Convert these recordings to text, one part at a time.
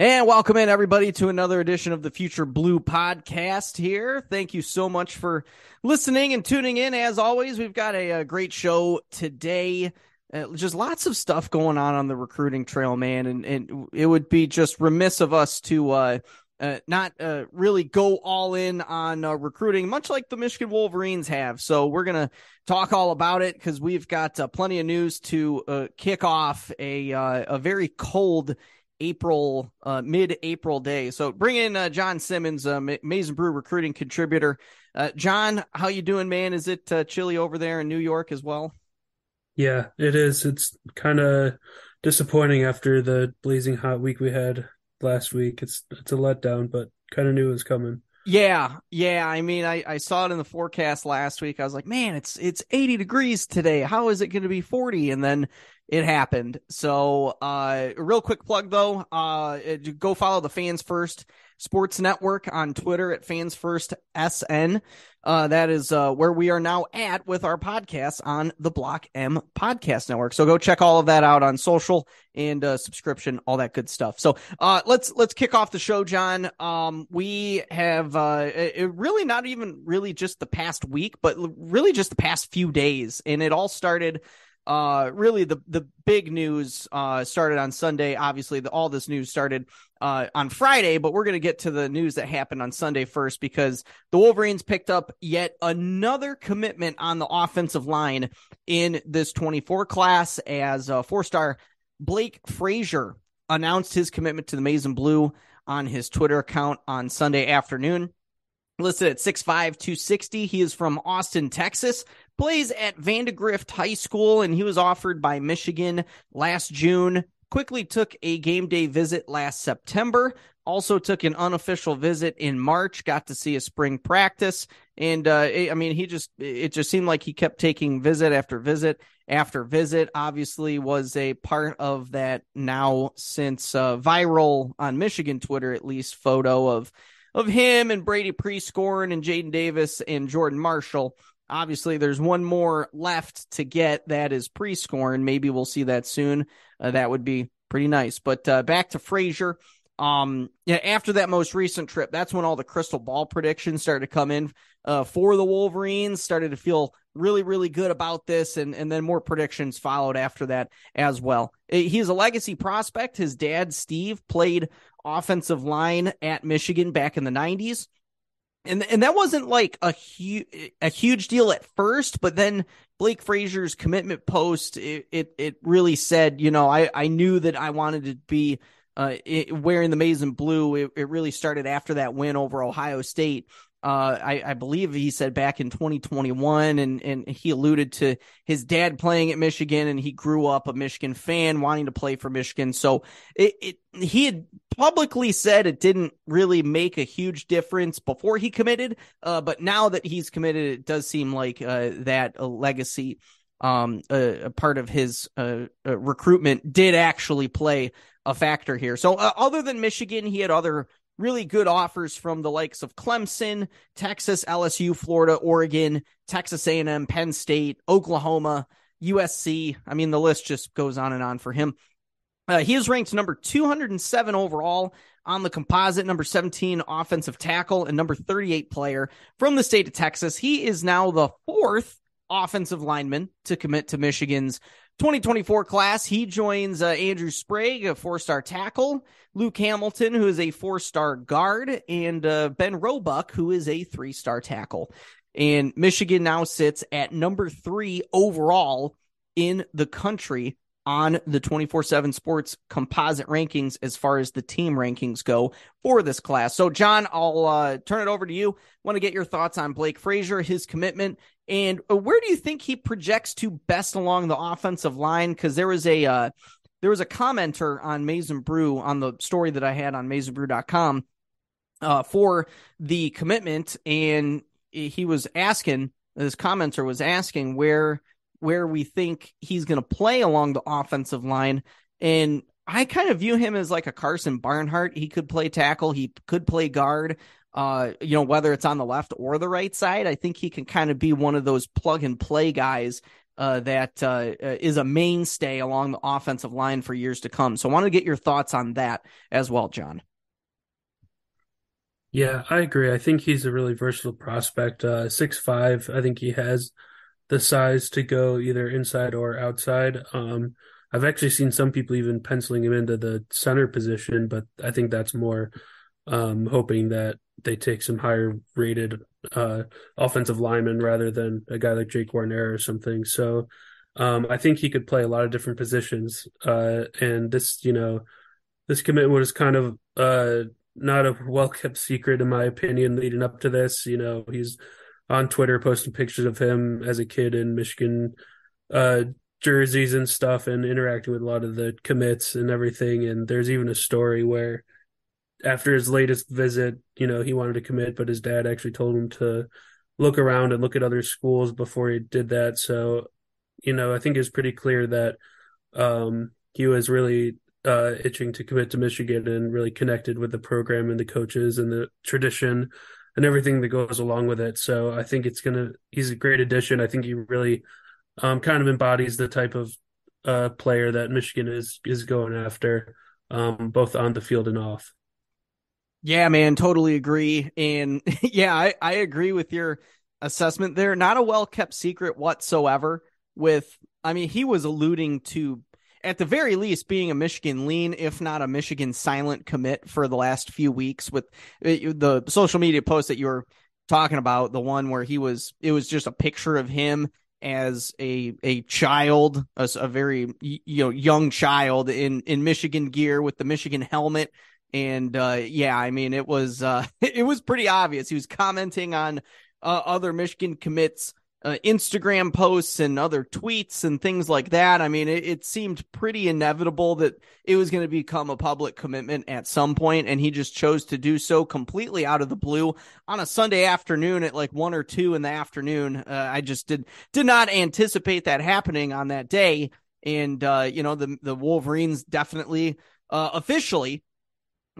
And welcome in everybody to another edition of the Future Blue podcast here. Thank you so much for listening and tuning in. As always, we've got a, a great show today. Uh, just lots of stuff going on on the recruiting trail, man. And, and it would be just remiss of us to, uh, uh, not uh, really go all in on uh, recruiting, much like the Michigan Wolverines have. So we're gonna talk all about it because we've got uh, plenty of news to uh, kick off a uh, a very cold April, uh, mid April day. So bring in uh, Jon Simmons, uh, Maize n Brew recruiting contributor. Uh, John, how you doing, man? Is it uh, chilly over there in New York as well? Yeah, it is. It's kind of disappointing after the blazing hot week we had last week. It's it's a letdown, but kind of knew it was coming. Yeah, yeah. I mean, I, I saw it in the forecast last week. I was like, man, it's it's 80 degrees today. How is it going to be 40? And then it happened. So, uh, real quick plug though, uh, go follow the Fans First Sports Network on Twitter at Fans First SN. Uh, that is uh, where we are now at with our podcast on the Block M Podcast Network. So go check all of that out on social and uh, subscription, all that good stuff. So uh, let's let's kick off the show, John. Um, we have uh, really not even really just the past week, but really just the past few days, and it all started uh, really the the big news started on Sunday. Obviously, the, all this news started uh, on Friday, but we're going to get to the news that happened on Sunday first because the Wolverines picked up yet another commitment on the offensive line in this 24 class as uh, four star Blake Frazier announced his commitment to the Maize n Blue on his Twitter account on Sunday afternoon listed at 6'5, 260. He is from Austin, Texas, plays at Vandegrift High School, and he was offered by Michigan last June. Quickly took a game day visit last September. Also took an unofficial visit in March. Got to see a spring practice, and uh, I mean, he just it just seemed like he kept taking visit after visit after visit. Obviously, was a part of that now since uh, viral on Michigan Twitter, at least photo of of him and Brady Prieskorn and Jaden Davis and Jordan Marshall. Obviously, there's one more left to get. That is Prieskorn. Maybe we'll see that soon. Uh, that would be pretty nice. But uh, back to Frazier. Um, yeah, after that most recent trip, that's when all the crystal ball predictions started to come in uh, for the Wolverines. Started to feel really, really good about this, and and then more predictions followed after that as well. He's a legacy prospect. His dad, Steve, played offensive line at Michigan back in the 90s. And and that wasn't like a huge a huge deal at first, but then Blake Frazier's commitment post it, it, it really said, you know, I I knew that I wanted to be uh, it, wearing the maize n blue. It, it really started after that win over Ohio State uh, I, I, believe he said back in 2021, and, and he alluded to his dad playing at Michigan, and he grew up a Michigan fan, wanting to play for Michigan. So it, it he had publicly said it didn't really make a huge difference before he committed, uh, but now that he's committed, it does seem like uh, that a legacy, um, a, a part of his uh, uh, recruitment did actually play a factor here. So uh, other than Michigan, he had other really good offers from the likes of Clemson, Texas, LSU, Florida, Oregon, Texas A&M, Penn State, Oklahoma, USC. I mean, the list just goes on and on for him. Uh, he is ranked number 207 overall on the composite, number 17 offensive tackle, and number 38 player from the state of Texas. He is now the fourth offensive lineman to commit to Michigan's 2024 class, he joins uh, Andrew Sprague, a four star tackle, Luke Hamilton, who is a four star guard, and uh, Ben Roebuck, who is a three star tackle. And Michigan now sits at number three overall in the country on the 24 7 sports composite rankings as far as the team rankings go for this class. So, John, I'll uh, turn it over to you. Want to get your thoughts on Blake Frazier, his commitment, and uh, where do you think he projects to best along the offensive line? Because there was a uh, there was a commenter on Maize n Brew on the story that I had on maizenbrew.com uh, for the commitment, and he was asking this commenter was asking where where we think he's going to play along the offensive line, and I kind of view him as like a Karsen Barnhart. He could play tackle, he could play guard uh, you know, whether it's on the left or the right side. I think he can kind of be one of those plug and play guys uh, that uh, is a mainstay along the offensive line for years to come. So I want to get your thoughts on that as well, John. Yeah, I agree. I think he's a really versatile prospect. Uh, six five. I think he has the size to go either inside or outside. Um, I've actually seen some people even penciling him into the center position, but I think that's more um, hoping that they take some higher rated uh, offensive lineman rather than a guy like Jake Guarnera or something. So um, I think he could play a lot of different positions. Uh, and this, you know, this commitment was kind of uh, not a well kept secret, in my opinion, leading up to this. You know, he's on Twitter posting pictures of him as a kid in Michigan uh, jerseys and stuff and interacting with a lot of the commits and everything. And there's even a story where after his latest visit, you know, he wanted to commit, but his dad actually told him to look around and look at other schools before he did that. So, you know, I think it's pretty clear that um, he was really uh, itching to commit to Michigan and really connected with the program and the coaches and the tradition and everything that goes along with it. So I think it's gonna. He's a great addition. I think he really um, kind of embodies the type of uh, player that Michigan is is going after, um, both on the field and off. Yeah, man, totally agree. And yeah, I, I agree with your assessment there. Not a well kept secret whatsoever. With, I mean, he was alluding to at the very least being a Michigan lean, if not a Michigan silent commit for the last few weeks with uh, the social media post that you were talking about, the one where he was, it was just a picture of him as a a child, a, a very you know young child in in Michigan gear with the Michigan helmet. And uh, yeah, I mean it was uh, it was pretty obvious. He was commenting on uh, other Michigan commits uh, Instagram posts and other tweets and things like that. I mean, it, it seemed pretty inevitable that it was going to become a public commitment at some point, and he just chose to do so completely out of the blue on a Sunday afternoon at like one or two in the afternoon. Uh, I just did did not anticipate that happening on that day, and uh, you know the the Wolverines definitely uh, officially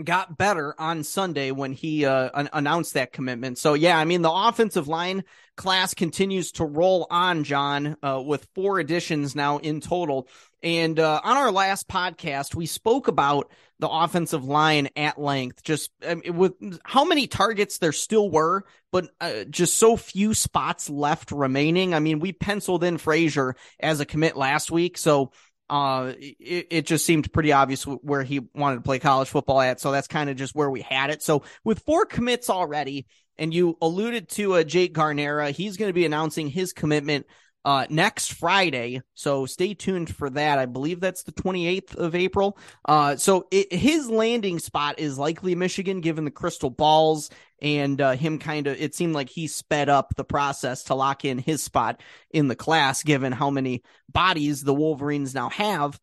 got better on Sunday when he uh, an- announced that commitment. So yeah, I mean the offensive line class continues to roll on, John, uh, with four additions now in total. And uh, on our last podcast, we spoke about the offensive line at length, just with how many targets there still were, but uh, just so few spots left remaining. I mean, we penciled in Frazier as a commit last week, so uh, it, it, just seemed pretty obvious where he wanted to play college football at. So that's kind of just where we had it. So with four commits already, and you alluded to uh, Jake Guarnera, he's going to be announcing his commitment uh, next Friday. So stay tuned for that. I believe that's the 28th of April. Uh, so it, his landing spot is likely Michigan, given the crystal balls and uh, him kind of. It seemed like he sped up the process to lock in his spot in the class, given how many bodies the Wolverines now have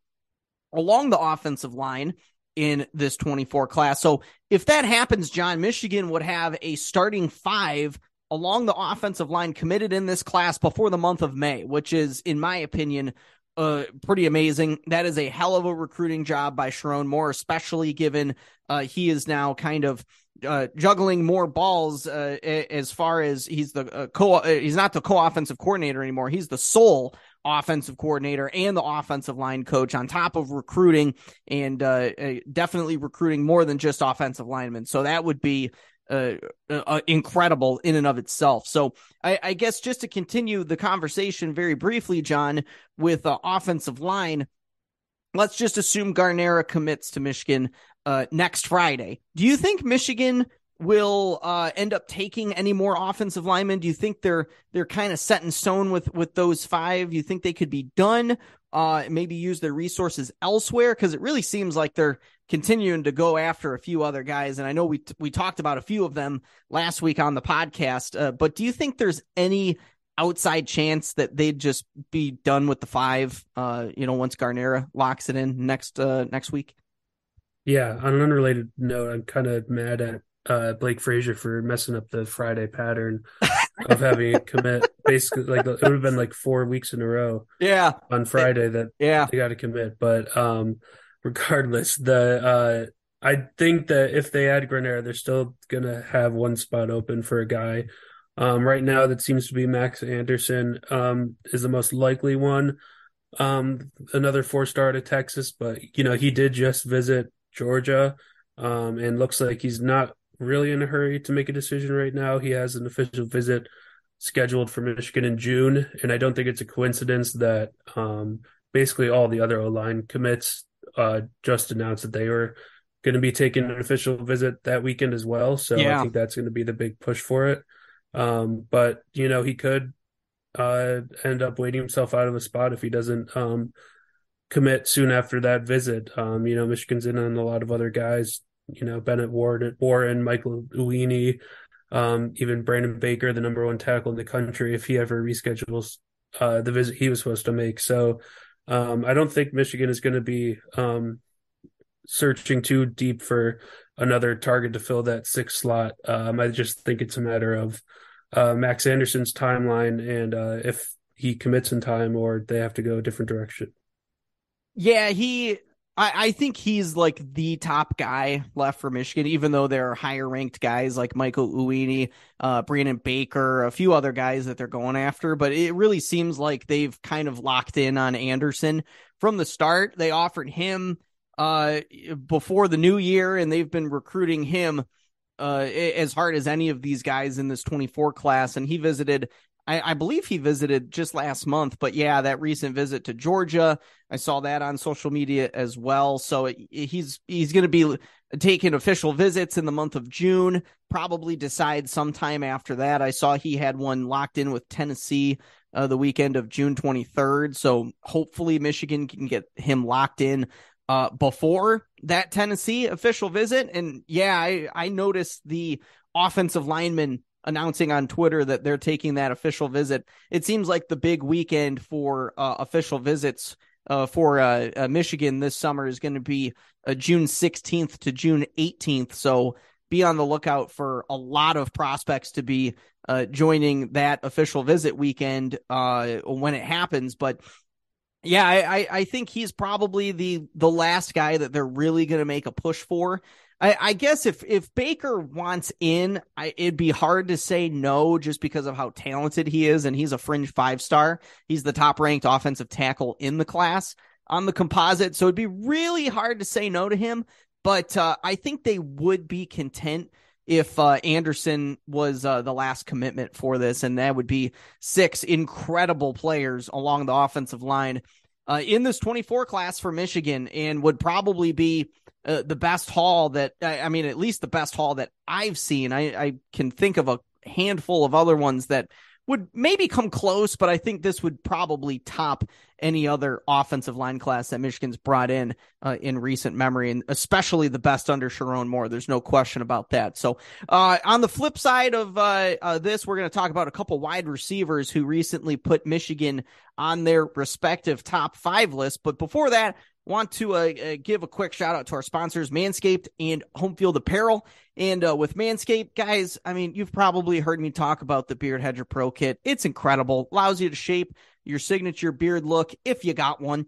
along the offensive line in this 24 class. So if that happens, John, Michigan would have a starting five along the offensive line committed in this class before the month of May, which is, in my opinion, uh, pretty amazing. That is a hell of a recruiting job by Sherrone Moore, especially given uh, he is now kind of uh, juggling more balls uh, as far as he's the uh, co. Uh, he's not the co-offensive coordinator anymore. He's the sole offensive coordinator and the offensive line coach on top of recruiting and uh, definitely recruiting more than just offensive linemen. So that would be uh, uh, incredible in and of itself. So I, I, guess just to continue the conversation very briefly, John, with uh, offensive line, let's just assume Guarnera commits to Michigan uh, next Friday. Do you think Michigan will uh, end up taking any more offensive linemen? Do you think they're they're kind of set in stone with with those five? You think they could be done? Uh, maybe use their resources elsewhere because it really seems like they're continuing to go after a few other guys. And I know we we talked about a few of them last week on the podcast. Uh, but do you think there's any outside chance that they'd just be done with the five? Uh, you know, once Guarnera locks it in next uh, next week. Yeah. On an unrelated note, I'm kind of mad at uh, Blake Frazier for messing up the Friday pattern of having it commit. Basically, like it would have been like four weeks in a row. Yeah. On Friday that yeah they got to commit, but um regardless, the uh, I think that if they add Guarnera, they're still gonna have one spot open for a guy Um, right now, that seems to be Max Anderson um, is the most likely one. Um, another four star to Texas, but you know he did just visit Georgia, um, and looks like he's not really in a hurry to make a decision right now. He has an official visit scheduled for Michigan in June, and I don't think it's a coincidence that um, basically all the other O line commits uh, just announced that they were going to be taking an official visit that weekend as well. So yeah. I think that's going to be the big push for it. Um, but you know, he could uh, end up waiting himself out of a spot if he doesn't um, commit soon after that visit. Um, you know, Michigan's in on a lot of other guys. You know, Bennett Ward, Warren, Michael Uini, um, even Brandon Baker, the number one tackle in the country, if he ever reschedules uh, the visit he was supposed to make. So um, I don't think Michigan is going to be um, searching too deep for another target to fill that sixth slot. Um, I just think it's a matter of uh, Max Anderson's timeline and uh, if he commits in time or they have to go a different direction. Yeah, he. I, I think he's like the top guy left for Michigan, even though there are higher ranked guys like Michael Uini, uh, Brandon Baker, a few other guys that they're going after. But it really seems like they've kind of locked in on Anderson from the start. They offered him uh, before the new year, and they've been recruiting him uh, as hard as any of these guys in this 24 class. And he visited, I, I, believe he visited just last month, but yeah, that recent visit to Georgia, I saw that on social media as well. So he's he's going to be taking official visits in the month of June. Probably decide sometime after that. I saw he had one locked in with Tennessee uh, the weekend of June 23rd. So hopefully Michigan can get him locked in uh, before that Tennessee official visit. And yeah, I, I noticed the offensive lineman announcing on Twitter that they're taking that official visit. It seems like the big weekend for uh, official visits uh, for uh, uh Michigan this summer is going to be uh, June 16th to June 18th. So be on the lookout for a lot of prospects to be uh, joining that official visit weekend when it happens. But yeah, I, I think he's probably the the last guy that they're really going to make a push for. I, I, guess if if Baker wants in, I, it'd be hard to say no just because of how talented he is, and he's a fringe five star. He's the top ranked offensive tackle in the class on the composite, so it'd be really hard to say no to him. But uh, I think they would be content if uh, Anderson was uh, the last commitment for this, and that would be six incredible players along the offensive line uh, in this 24 class for Michigan, and would probably be uh, the best haul that I mean, at least the best haul that I've seen. I, I can think of a handful of other ones that would maybe come close, but I think this would probably top any other offensive line class that Michigan's brought in uh, in recent memory, and especially the best under Sherrone Moore. There's no question about that. So, uh, on the flip side of uh, uh this, we're going to talk about a couple wide receivers who recently put Michigan on their respective top five list. But before that, want to uh, uh, give a quick shout out to our sponsors, Manscaped and Home Field Apparel. And uh, with Manscaped, guys, I mean, you've probably heard me talk about the Beard Hedger Pro Kit. It's incredible, allows you to shape your signature beard look if you got one.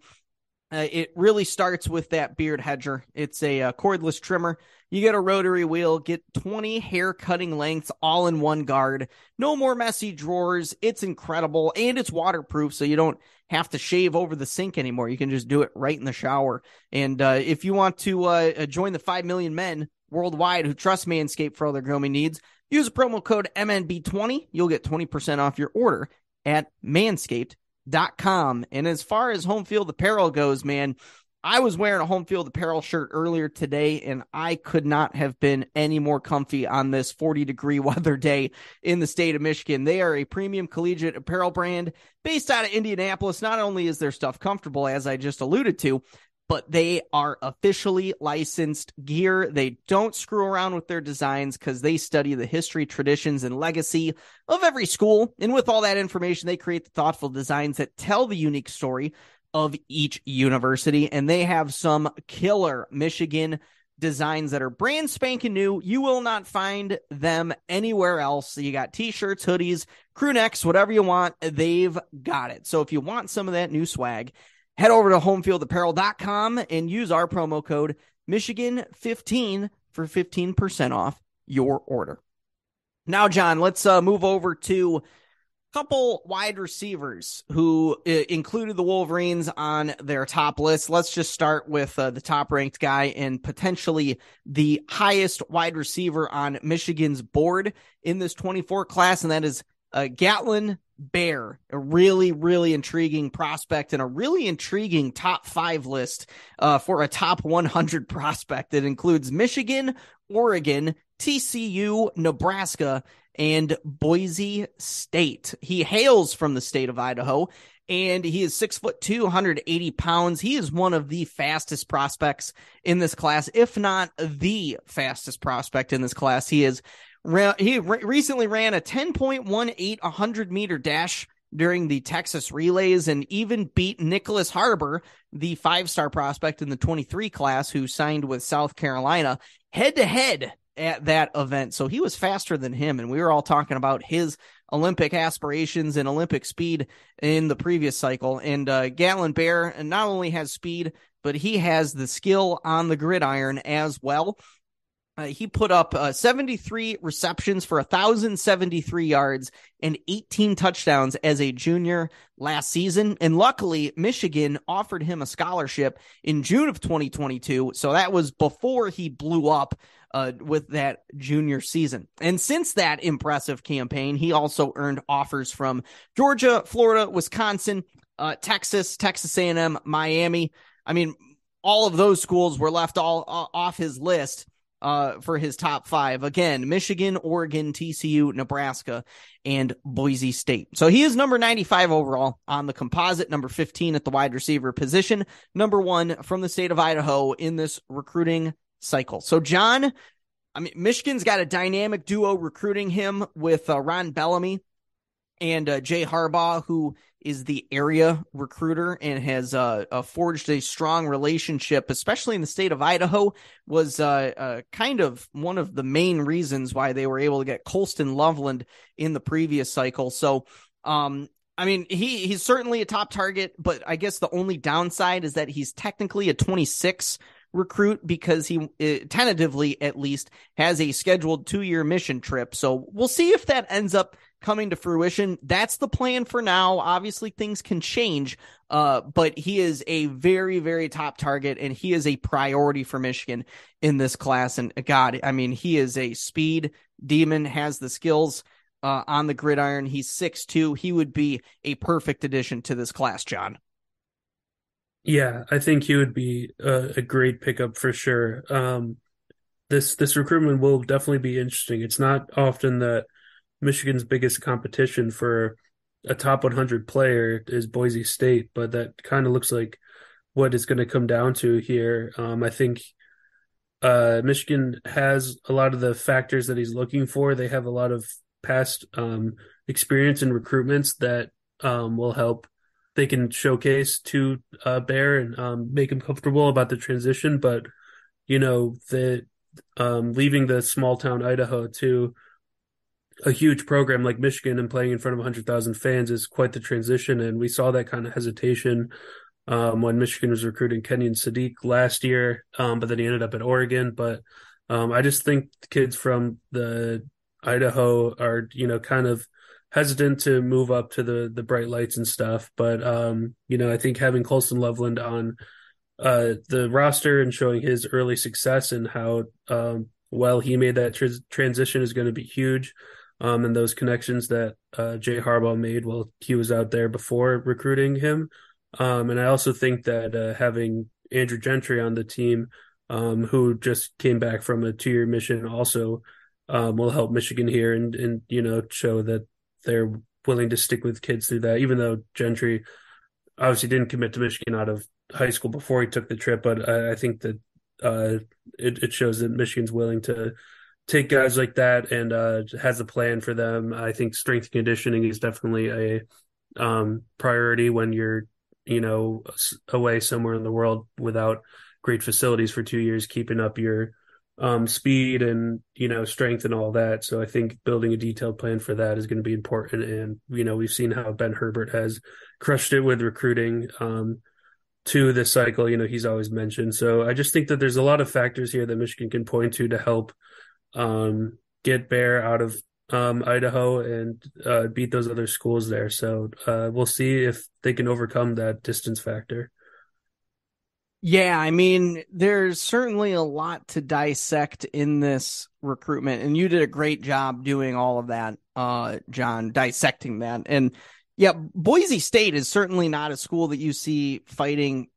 Uh, it really starts with that beard hedger. It's a uh, cordless trimmer. You get a rotary wheel, get 20 hair cutting lengths all in one guard. No more messy drawers. It's incredible and it's waterproof, so you don't have to shave over the sink anymore. You can just do it right in the shower. And uh, if you want to uh, uh, join the 5 million men worldwide who trust Manscaped for all their grooming needs, use promo code MNB20. You'll get 20% off your order at manscaped.com. .Com and as far as home field apparel goes, man, I was wearing a home field apparel shirt earlier today, and I could not have been any more comfy on this 40 degree weather day in the state of Michigan. They are a premium collegiate apparel brand based out of Indianapolis. Not only is their stuff comfortable, as I just alluded to, but they are officially licensed gear. They don't screw around with their designs because they study the history, traditions, and legacy of every school. And with all that information, they create the thoughtful designs that tell the unique story of each university. And they have some killer Michigan designs that are brand spanking new. You will not find them anywhere else. So You got t-shirts, hoodies, crew necks, whatever you want. They've got it. So if you want some of that new swag, head over to homefieldapparel.com and use our promo code Michigan15 for 15% off your order. Now, John, let's uh, move over to a couple wide receivers who uh, included the Wolverines on their top list. Let's just start with uh, the top ranked guy and potentially the highest wide receiver on Michigan's board in this 24 class, and that is uh, Gatlin Bair, a really, really intriguing prospect and a really intriguing top five list uh, for a top 100 prospect that includes Michigan, Oregon, TCU, Nebraska, and Boise State. He hails from the state of Idaho and he is six foot two, 180 pounds. He is one of the fastest prospects in this class, if not the fastest prospect in this class. He is he recently ran a 10.18 100 meter dash during the Texas relays and even beat Nyckoles Harbor, the five star prospect in the 23 class who signed with South Carolina head to head at that event. So he was faster than him. And we were all talking about his Olympic aspirations and Olympic speed in the previous cycle. And uh, Gatlin Bair not only has speed, but he has the skill on the gridiron as well. Uh, he put up uh, 73 receptions for 1,073 yards and 18 touchdowns as a junior last season. And luckily, Michigan offered him a scholarship in June of 2022. So that was before he blew up uh, with that junior season. And since that impressive campaign, he also earned offers from Georgia, Florida, Wisconsin, uh, Texas, Texas A&M, Miami. I mean, all of those schools were left all uh, off his list uh, for his top five. Again, Michigan, Oregon, TCU, Nebraska, and Boise State. So he is number 95 overall on the composite, number 15 at the wide receiver position, number one from the state of Idaho in this recruiting cycle. So, John, I mean, Michigan's got a dynamic duo recruiting him with uh, Ron Bellamy and uh, Jay Harbaugh, who is the area recruiter and has uh, uh, forged a strong relationship, especially in the state of Idaho, was uh, uh, kind of one of the main reasons why they were able to get Colston Loveland in the previous cycle. So, um, I mean, he he's certainly a top target, but I guess the only downside is that he's technically a 26 recruit because he uh, tentatively at least has a scheduled two year mission trip. So we'll see if that ends up coming to fruition. That's the plan for now. Obviously, things can change, uh, but he is a very, very top target, and he is a priority for Michigan in this class. And God, I mean, he is a speed demon, has the skills uh, on the gridiron. He's six two. He would be a perfect addition to this class, John. Yeah, I think he would be a, a great pickup for sure. Um, this this recruitment will definitely be interesting. It's not often that Michigan's biggest competition for a top 100 player is Boise State, but that kind of looks like what it's going to come down to here. Um, I think uh, Michigan has a lot of the factors that he's looking for. They have a lot of past um, experience in recruitments that um, will help they can showcase to uh, Bair and um, make him comfortable about the transition. But you know, the um, leaving the small town Idaho to a huge program like Michigan and playing in front of 100,000 fans is quite the transition. And we saw that kind of hesitation um, when Michigan was recruiting Kenyon Sadiq last year, um, but then he ended up at Oregon. But um, I just think kids from the Idaho are, you know, kind of hesitant to move up to the the bright lights and stuff. But um, you know, I think having Colston Loveland on uh, the roster and showing his early success and how um, well he made that tr- transition is going to be huge. Um, and those connections that uh, Jay Harbaugh made while he was out there before recruiting him. Um, and I also think that uh, having Andrew Gentry on the team, um, who just came back from a two-year mission, also um, will help Michigan here and and you know show that they're willing to stick with kids through that, even though Gentry obviously didn't commit to Michigan out of high school before he took the trip. But I, I think that uh, it, it shows that Michigan's willing to take guys like that and uh, has a plan for them. I think strength conditioning is definitely a um, priority when you're, you know, away somewhere in the world without great facilities for two years, keeping up your um, speed and you know strength and all that. So I think building a detailed plan for that is going to be important. And you know we've seen how Ben Herbert has crushed it with recruiting um, to this cycle. You know he's always mentioned. So I just think that there's a lot of factors here that Michigan can point to to help um, get Bair out of um, Idaho and uh, beat those other schools there. So uh, we'll see if they can overcome that distance factor. Yeah, I mean, there's certainly a lot to dissect in this recruitment, and you did a great job doing all of that, uh, John, dissecting that. And yeah, Boise State is certainly not a school that you see fighting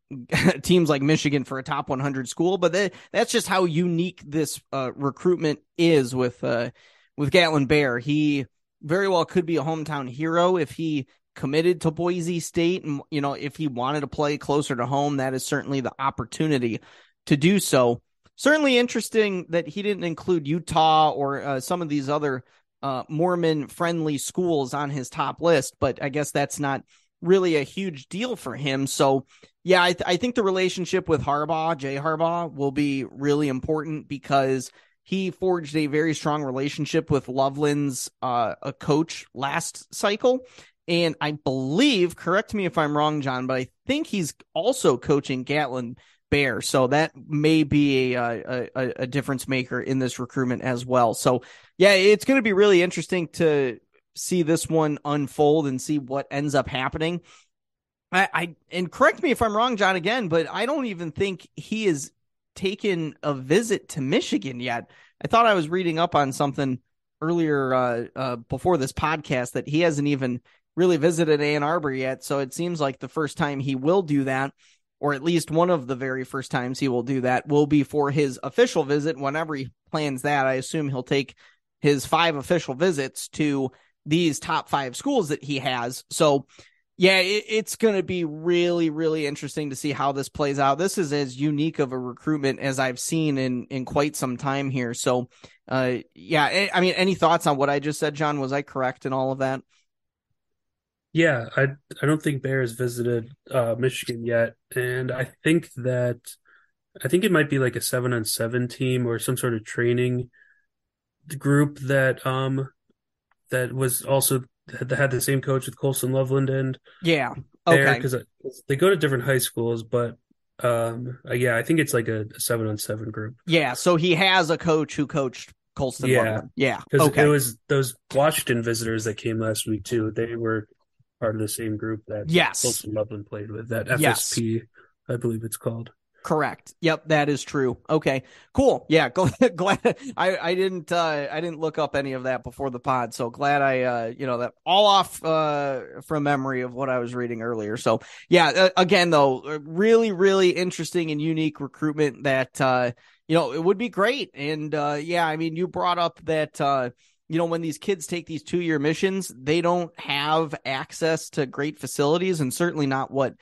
teams like Michigan for a top 100 school, but that, that's just how unique this uh, recruitment is with uh, with Gatlin Bair. He very well could be a hometown hero if he committed to Boise State and you know if he wanted to play closer to home that is certainly the opportunity to do so certainly interesting that he didn't include Utah or uh, some of these other uh, Mormon friendly schools on his top list but I guess that's not really a huge deal for him so yeah I, th- I think the relationship with Harbaugh Jay Harbaugh will be really important because he forged a very strong relationship with Loveland's uh, a coach last cycle and I believe, correct me if I'm wrong, John, but I think he's also coaching Gatlin Bair. So that may be a, a, a difference maker in this recruitment as well. So yeah, it's going to be really interesting to see this one unfold and see what ends up happening. I, I and correct me if I'm wrong, John, again, but I don't even think he has taken a visit to Michigan yet. I thought I was reading up on something earlier uh, uh, before this podcast that he hasn't even really visited Ann Arbor yet. So it seems like the first time he will do that, or at least one of the very first times he will do that, will be for his official visit. Whenever he plans that, I assume he'll take his five official visits to these top five schools that he has. So, yeah, it, it's going to be really, really interesting to see how this plays out. This is as unique of a recruitment as I've seen in in quite some time here. So, uh, yeah, I mean, any thoughts on what I just said, John? Was I correct in all of that? Yeah, I I don't think has visited uh, Michigan yet, and I think that I think it might be like a seven on seven team or some sort of training group that um that was also that had the same coach with Colston Loveland and yeah okay because they go to different high schools, but um uh, yeah, I think it's like a, a seven on seven group. Yeah, so he has a coach who coached Colston yeah. Loveland. Yeah, because okay. it was those Washington visitors that came last week too. They were part of the same group that yes Colston Loveland played with. That FSP, yes. I believe it's called. Correct. Yep, that is true. Okay, cool. Yeah, glad I I didn't uh, I didn't look up any of that before the pod, so glad I uh, you know that all off uh, from memory of what I was reading earlier. So yeah, uh, again though, really really interesting and unique recruitment that uh, you know it would be great. And uh, yeah, I mean you brought up that you know, when these kids take these two year missions, they don't have access to great facilities and certainly not what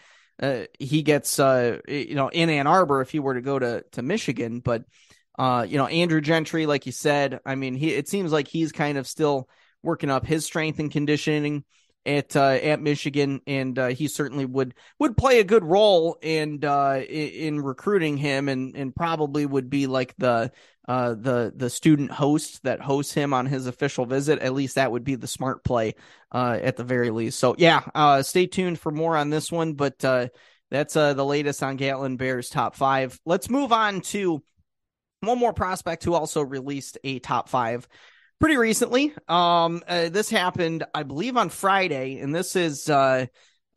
uh, he gets, uh, you know, in Ann Arbor if he were to go to, to Michigan. But, uh, you know, Andrew Gentry, like you said, I mean, he, it seems like he's kind of still working up his strength and conditioning at uh, at Michigan, and uh, he certainly would would play a good role in uh, in recruiting him, and and probably would be like the uh, the the student host that hosts him on his official visit. At least that would be the smart play uh, at the very least. So yeah, uh, stay tuned for more on this one. But uh, that's uh, the latest on Gatlin Bair's top five. Let's move on to one more prospect who also released a top five pretty recently. Um, uh, this happened, I believe, on Friday, and this is uh,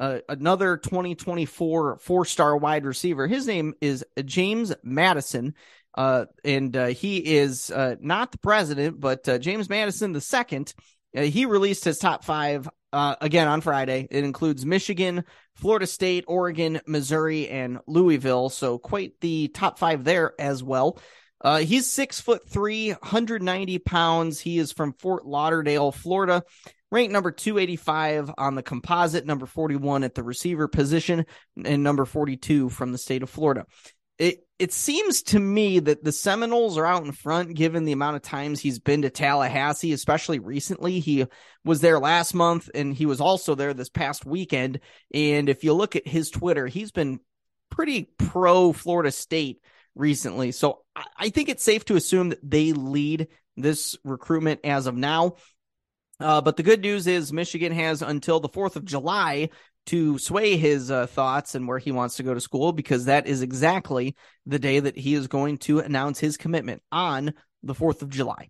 uh, another 2024 four star wide receiver. His name is James Madison. Uh, and uh, he is uh, not the president, but uh, James Madison the second. Uh, he released his top five uh, again on Friday. It includes Michigan, Florida State, Oregon, Missouri, and Louisville. So quite the top five there as well. Uh, he's six foot three, 190 pounds. He is from Fort Lauderdale, Florida, ranked number 285 on the composite, number 41 at the receiver position, and number 42 from the state of Florida. It it seems to me that the Seminoles are out in front given the amount of times he's been to Tallahassee, especially recently. He was there last month and he was also there this past weekend. And if you look at his Twitter, he's been pretty pro Florida State recently. So I think it's safe to assume that they lead this recruitment as of now. Uh, but the good news is Michigan has until the 4th of July to sway his uh, thoughts and where he wants to go to school because that is exactly the day that he is going to announce his commitment on the 4th of July.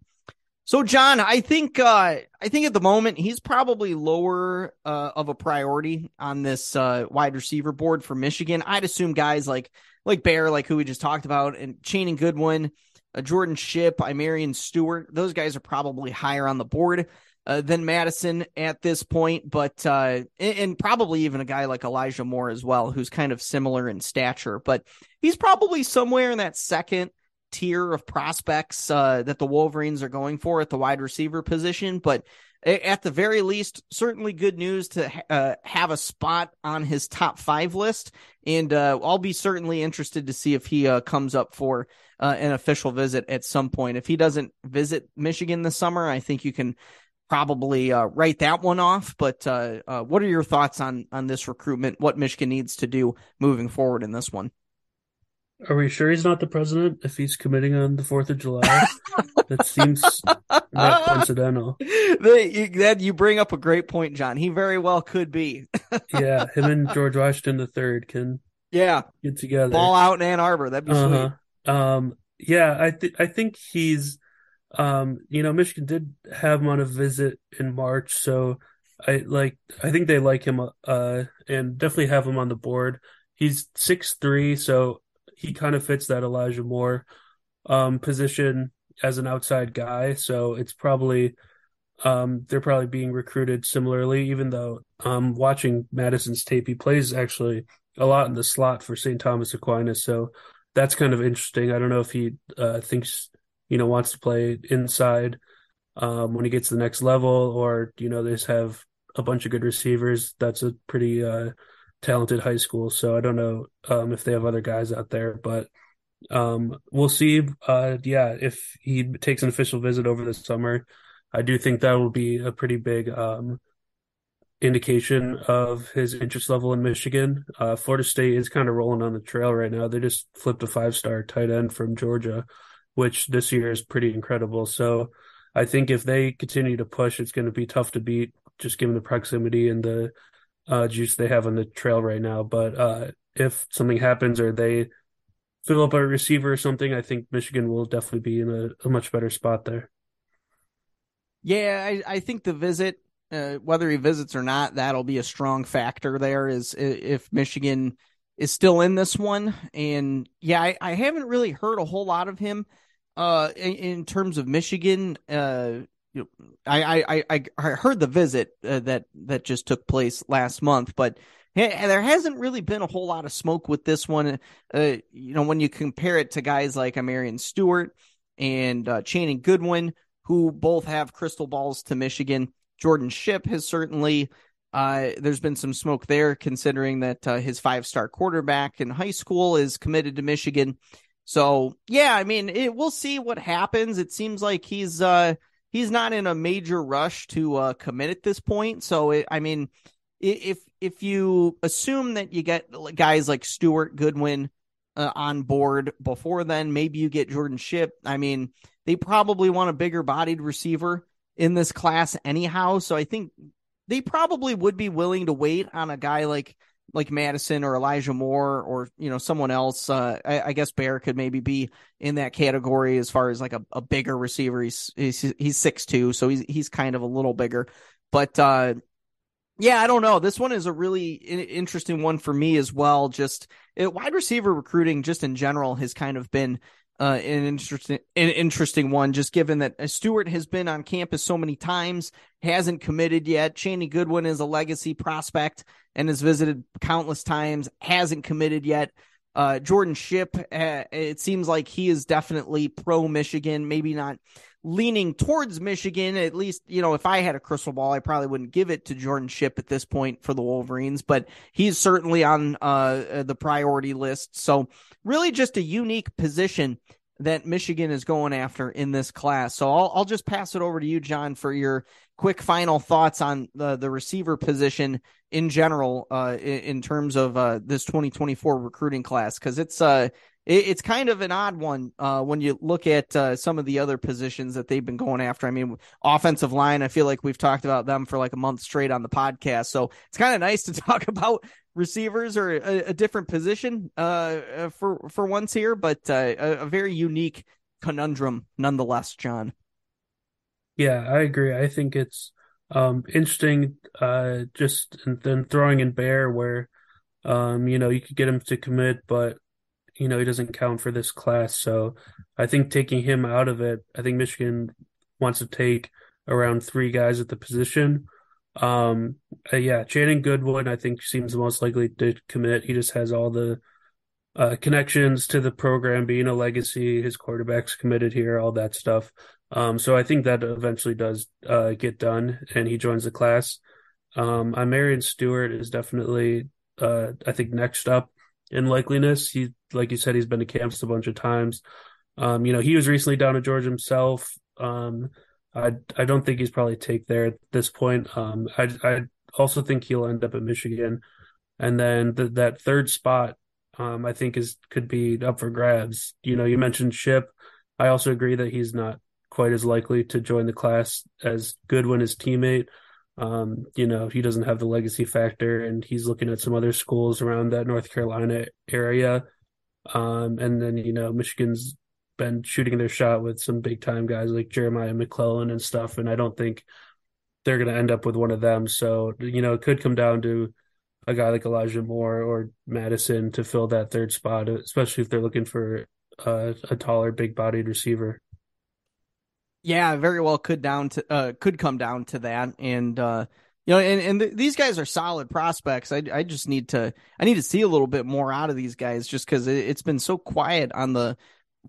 So, John, I think uh, I think at the moment he's probably lower uh, of a priority on this uh, wide receiver board for Michigan. I'd assume guys like like Bair, like who we just talked about, and Channing Goodwin, uh, Jordan Shipp, I'Marion Stewart. Those guys are probably higher on the board uh, than Madison at this point, but uh, and, probably even a guy like Elijah Moore as well, who's kind of similar in stature. But he's probably somewhere in that second tier of prospects uh, that the Wolverines are going for at the wide receiver position. But at the very least, certainly good news to uh, have a spot on his top five list. And uh, I'll be certainly interested to see if he comes up for an official visit at some point. If he doesn't visit Michigan this summer, I think you can probably uh, write that one off. But what are your thoughts on on this recruitment? What Michigan needs to do moving forward in this one? Are we sure he's not the president if he's committing on the 4th of July? that seems not coincidental. That you bring up a great point, John. He very well could be. yeah, him and George Washington the Third can yeah get together. Ball out in Ann Arbor. That'd be uh-huh. sweet. Um, yeah, I think I think he's um, you know, Michigan did have him on a visit in March, so I like I think they like him uh and definitely have him on the board. He's six three, so he kind of fits that Elijah Moore um, position as an outside guy. So it's probably um, they're probably being recruited similarly. Even though um, watching Madison's tape, he plays actually a lot in the slot for St. Thomas Aquinas. So that's kind of interesting. I don't know if he uh, thinks you know wants to play inside um, when he gets to the next level, or you know they just have a bunch of good receivers. That's a pretty uh, talented high school. So I don't know um, if they have other guys out there, but um, we'll see. Uh, yeah, if he takes an official visit over the summer, I do think that will be a pretty big um, indication of his interest level in Michigan. Uh, Florida State is kind of rolling on the trail right now. They just flipped a five star tight end from Georgia, which this year is pretty incredible. So I think if they continue to push, it's going to be tough to beat just given the proximity and the uh, juice they have on the trail right now. But uh, if something happens or they fill up a receiver or something, I think Michigan will definitely be in a, a much better spot there. Yeah, I, I think the visit, uh, whether he visits or not, that'll be a strong factor there. Is if Michigan is still in this one, and yeah, I, I haven't really heard a whole lot of him uh, in, in terms of Michigan. Uh, you know, I, I, I heard the visit uh, that that just took place last month, but there hasn't really been a whole lot of smoke with this one. Uh, you know, when you compare it to guys like I'Marion Stewart and uh, Channing Goodwin, who both have crystal balls to Michigan. Jordan Shipp has certainly. Uh, there's been some smoke there, considering that uh, his five-star quarterback in high school is committed to Michigan. So yeah, I mean, it, we'll see what happens. It seems like he's uh, he's not in a major rush to uh, commit at this point. So it, I mean, if if you assume that you get guys like Stewart Goodwin uh, on board before then, maybe you get Jordan Shipp. I mean, they probably want a bigger bodied receiver in this class anyhow. So I think they probably would be willing to wait on a guy like like Madison or Elijah Moore or you know someone else. Uh, I, I, guess Bair could maybe be in that category as far as like a, a bigger receiver. He's he's he's six two, so he's he's kind of a little bigger. But uh, yeah, I don't know. This one is a really interesting one for me as well. Just it, wide receiver recruiting, just in general, has kind of been uh, an interesting, an interesting one, just given that uh, Stewart has been on campus so many times, hasn't committed yet. Channing Goodwin is a legacy prospect and has visited countless times, hasn't committed yet. Uh, Jordan Shipp, uh, it seems like he is definitely pro Michigan, maybe not leaning towards Michigan. At least, you know, if I had a crystal ball, I probably wouldn't give it to Jordan Shipp at this point for the Wolverines, but he's certainly on uh, the priority list. So, really, just a unique position that Michigan is going after in this class. So I'll, I'll just pass it over to you, John, for your quick final thoughts on the, the receiver position in general, uh, in, in terms of, uh, this 2024 recruiting class. Cause it's, uh, it, it's kind of an odd one, uh, when you look at, uh, some of the other positions that they've been going after. I mean, offensive line, I feel like we've talked about them for like a month straight on the podcast. So it's kind of nice to talk about receivers or a, a different position uh, uh, for for once here, but uh, a, a, very unique conundrum nonetheless, John. Yeah, I agree. I think it's um, interesting. Uh, just then throwing in Bair where um, you know you could get him to commit, but you know he doesn't count for this class. So I think taking him out of it, I think Michigan wants to take around three guys at the position. Um, uh, yeah, Channing Goodwin, I think seems the most likely to commit. He just has all the uh, connections to the program, being a legacy. His quarterback's committed here, all that stuff. Um, so I think that eventually does uh, get done, and he joins the class. Um, Marion Stewart is definitely, uh, I think, next up in likeliness. He, like you said, he's been to camps a bunch of times. Um, you know, he was recently down to Georgia himself. Um, I I don't think he's probably take there at this point. Um, I I also think he'll end up at Michigan, and then the, that third spot, um, I think is could be up for grabs. You know, you mentioned Shipp. I also agree that he's not quite as likely to join the class as Goodwin, his teammate. Um, you know, he doesn't have the legacy factor, and he's looking at some other schools around that North Carolina area. Um, and then you know, Michigan's been shooting their shot with some big time guys like Jeremiah McClellan and stuff, and I don't think they're going to end up with one of them. So you know, it could come down to a guy like Elijah Moore or Madison to fill that third spot, especially if they're looking for uh, a taller, big bodied receiver. Yeah, very well could down to uh, could come down to that, and uh, you know, and and th- these guys are solid prospects. I I just need to I need to see a little bit more out of these guys, just because it, it's been so quiet on the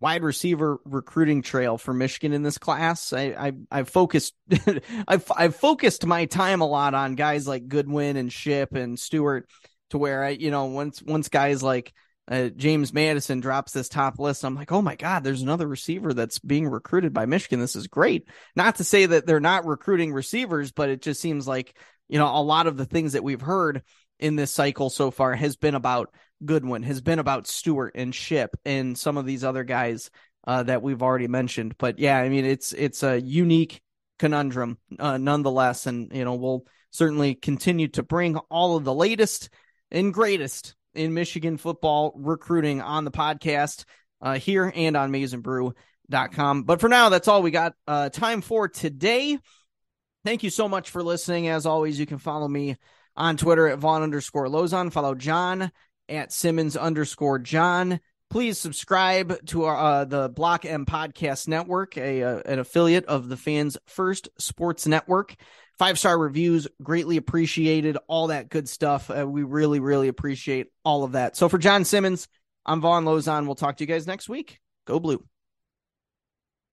wide receiver recruiting trail for Michigan in this class. I I I've focused I've I've focused my time a lot on guys like Goodwin and Shipp and Stewart to where I you know once once guys like uh, James Madison drops this top list, I'm like, oh my God, there's another receiver that's being recruited by Michigan. This is great. Not to say that they're not recruiting receivers, but it just seems like, you know, a lot of the things that we've heard in this cycle so far has been about Goodwin, has been about Stewart and Shipp and some of these other guys uh, that we've already mentioned. But yeah, I mean, it's it's a unique conundrum uh, nonetheless, and you know, we'll certainly continue to bring all of the latest and greatest in Michigan football recruiting on the podcast uh, here and on MaizenBrew.com. But for now, that's all we got uh, time for today. Thank you so much for listening. As always, you can follow me on Twitter at Von underscore Lozon. Follow Jon at Simmons underscore Jon. Please subscribe to our, uh, the Block M Podcast Network, a, uh, an affiliate of the Fans First Sports Network. Five star reviews, greatly appreciated. All that good stuff. Uh, we really, really appreciate all of that. So for Jon Simmons, I'm Von Lozon. We'll talk to you guys next week. Go Blue.